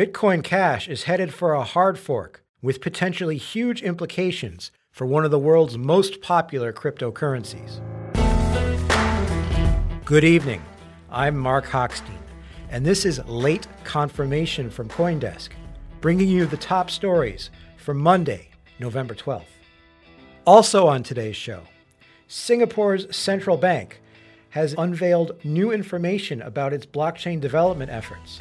Bitcoin Cash is headed for a hard fork with potentially huge implications for one of the world's most popular cryptocurrencies. Good evening. I'm Mark Hochstein and this is Late Confirmation from Coindesk, bringing you the top stories for Monday, November 12th. Also on today's show, Singapore's central bank has unveiled new information about its blockchain development efforts,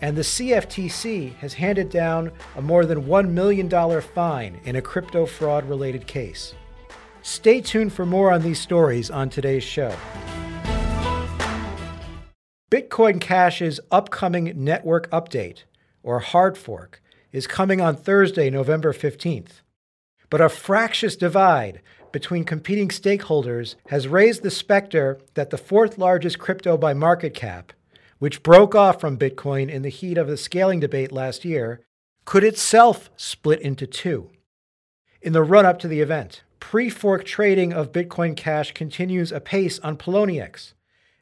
and the CFTC has handed down a more than $1 million fine in a crypto fraud related case. Stay tuned for more on these stories on today's show. Bitcoin Cash's upcoming network update, or hard fork, is coming on Thursday, November 15th. But a fractious divide between competing stakeholders has raised the specter that the fourth largest crypto by market cap, which broke off from Bitcoin in the heat of the scaling debate last year, could itself split into two. In the run up to the event, pre fork trading of Bitcoin Cash continues apace on Poloniex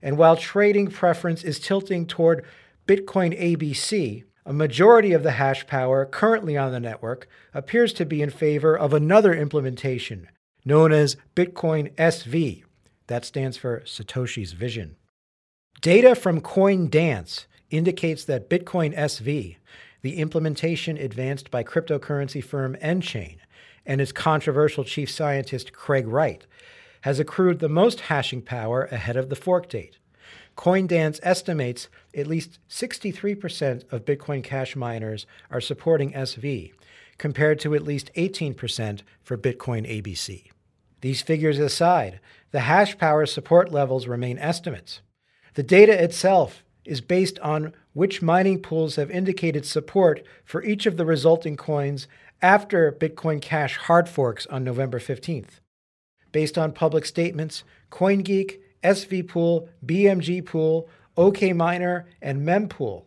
and while trading preference is tilting toward Bitcoin ABC, a majority of the hash power currently on the network appears to be in favor of another implementation known as Bitcoin SV. That stands for Satoshi's Vision. Data from CoinDance indicates that Bitcoin SV, the implementation advanced by cryptocurrency firm nChain and its controversial chief scientist Craig Wright, has accrued the most hashing power ahead of the fork date. CoinDance estimates at least 63% of Bitcoin Cash miners are supporting SV, compared to at least 18% for Bitcoin ABC. These figures aside, the hash power support levels remain estimates. The data itself is based on which mining pools have indicated support for each of the resulting coins after Bitcoin Cash hard forks on November 15th based on public statements, CoinGeek, SV Pool, BMG Pool, OK Miner, and Mempool,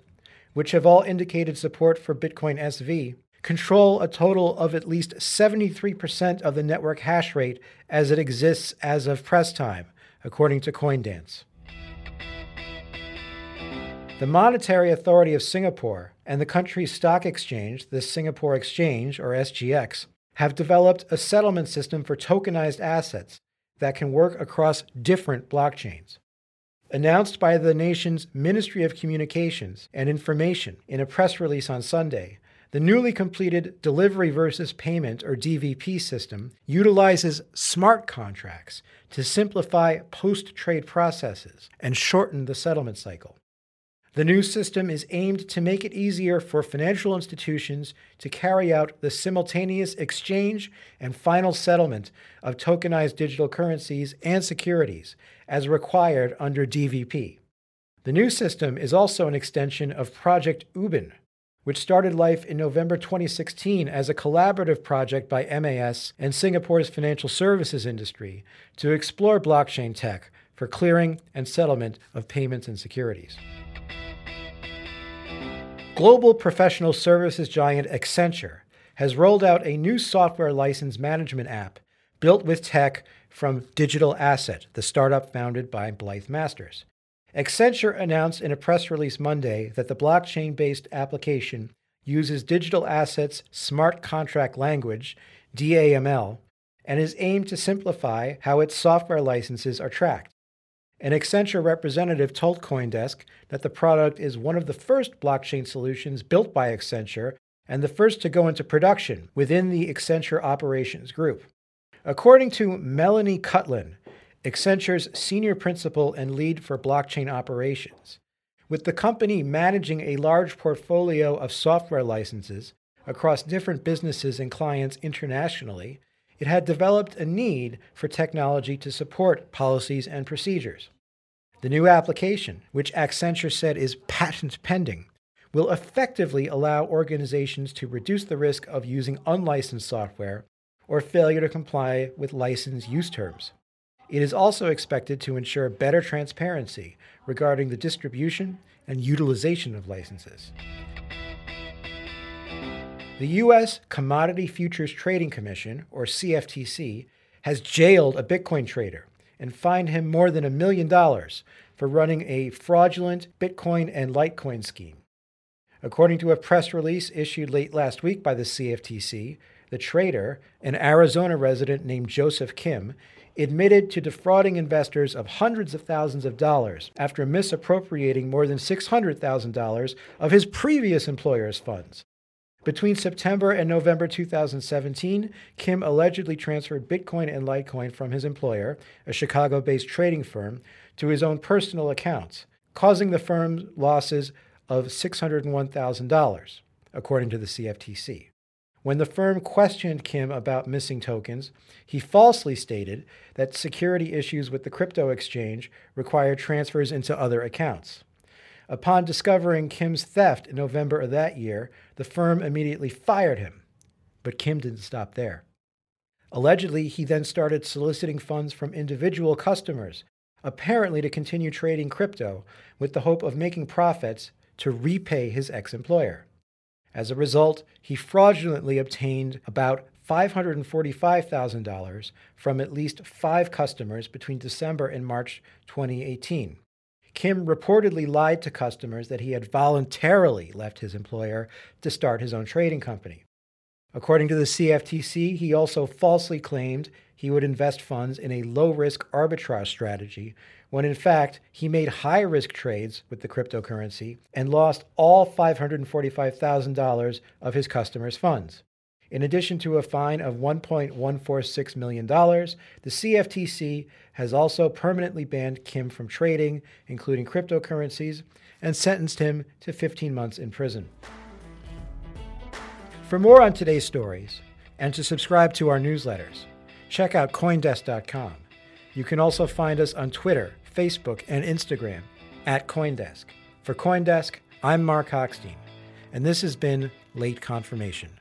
which have all indicated support for Bitcoin SV, control a total of at least 73% of the network hash rate as it exists as of press time, according to Coindance. The Monetary Authority of Singapore and the country's stock exchange, the Singapore Exchange, or SGX, have developed a settlement system for tokenized assets that can work across different blockchains. Announced by the nation's Ministry of Communications and Information in a press release on Sunday, the newly completed Delivery versus Payment or DVP system utilizes smart contracts to simplify post trade processes and shorten the settlement cycle. The new system is aimed to make it easier for financial institutions to carry out the simultaneous exchange and final settlement of tokenized digital currencies and securities as required under DVP. The new system is also an extension of Project Ubin, which started life in November 2016 as a collaborative project by MAS and Singapore's financial services industry to explore blockchain tech for clearing and settlement of payments and securities. Global professional services giant Accenture has rolled out a new software license management app built with tech from Digital Asset, the startup founded by Blythe Masters. Accenture announced in a press release Monday that the blockchain based application uses Digital Asset's smart contract language, DAML, and is aimed to simplify how its software licenses are tracked. An Accenture representative told Coindesk that the product is one of the first blockchain solutions built by Accenture and the first to go into production within the Accenture Operations Group. According to Melanie Cutlin, Accenture's senior principal and lead for blockchain operations, with the company managing a large portfolio of software licenses across different businesses and clients internationally, it had developed a need for technology to support policies and procedures. The new application, which Accenture said is patent pending, will effectively allow organizations to reduce the risk of using unlicensed software or failure to comply with license use terms. It is also expected to ensure better transparency regarding the distribution and utilization of licenses. The U.S. Commodity Futures Trading Commission, or CFTC, has jailed a Bitcoin trader and fined him more than a million dollars for running a fraudulent Bitcoin and Litecoin scheme. According to a press release issued late last week by the CFTC, the trader, an Arizona resident named Joseph Kim, admitted to defrauding investors of hundreds of thousands of dollars after misappropriating more than $600,000 of his previous employer's funds. Between September and November 2017, Kim allegedly transferred Bitcoin and Litecoin from his employer, a Chicago based trading firm, to his own personal accounts, causing the firm losses of $601,000, according to the CFTC. When the firm questioned Kim about missing tokens, he falsely stated that security issues with the crypto exchange required transfers into other accounts. Upon discovering Kim's theft in November of that year, the firm immediately fired him. But Kim didn't stop there. Allegedly, he then started soliciting funds from individual customers, apparently to continue trading crypto with the hope of making profits to repay his ex employer. As a result, he fraudulently obtained about $545,000 from at least five customers between December and March 2018. Kim reportedly lied to customers that he had voluntarily left his employer to start his own trading company. According to the CFTC, he also falsely claimed he would invest funds in a low risk arbitrage strategy when in fact he made high risk trades with the cryptocurrency and lost all $545,000 of his customers' funds. In addition to a fine of $1.146 million, the CFTC has also permanently banned Kim from trading, including cryptocurrencies, and sentenced him to 15 months in prison. For more on today's stories and to subscribe to our newsletters, check out Coindesk.com. You can also find us on Twitter, Facebook, and Instagram at Coindesk. For Coindesk, I'm Mark Hochstein, and this has been Late Confirmation.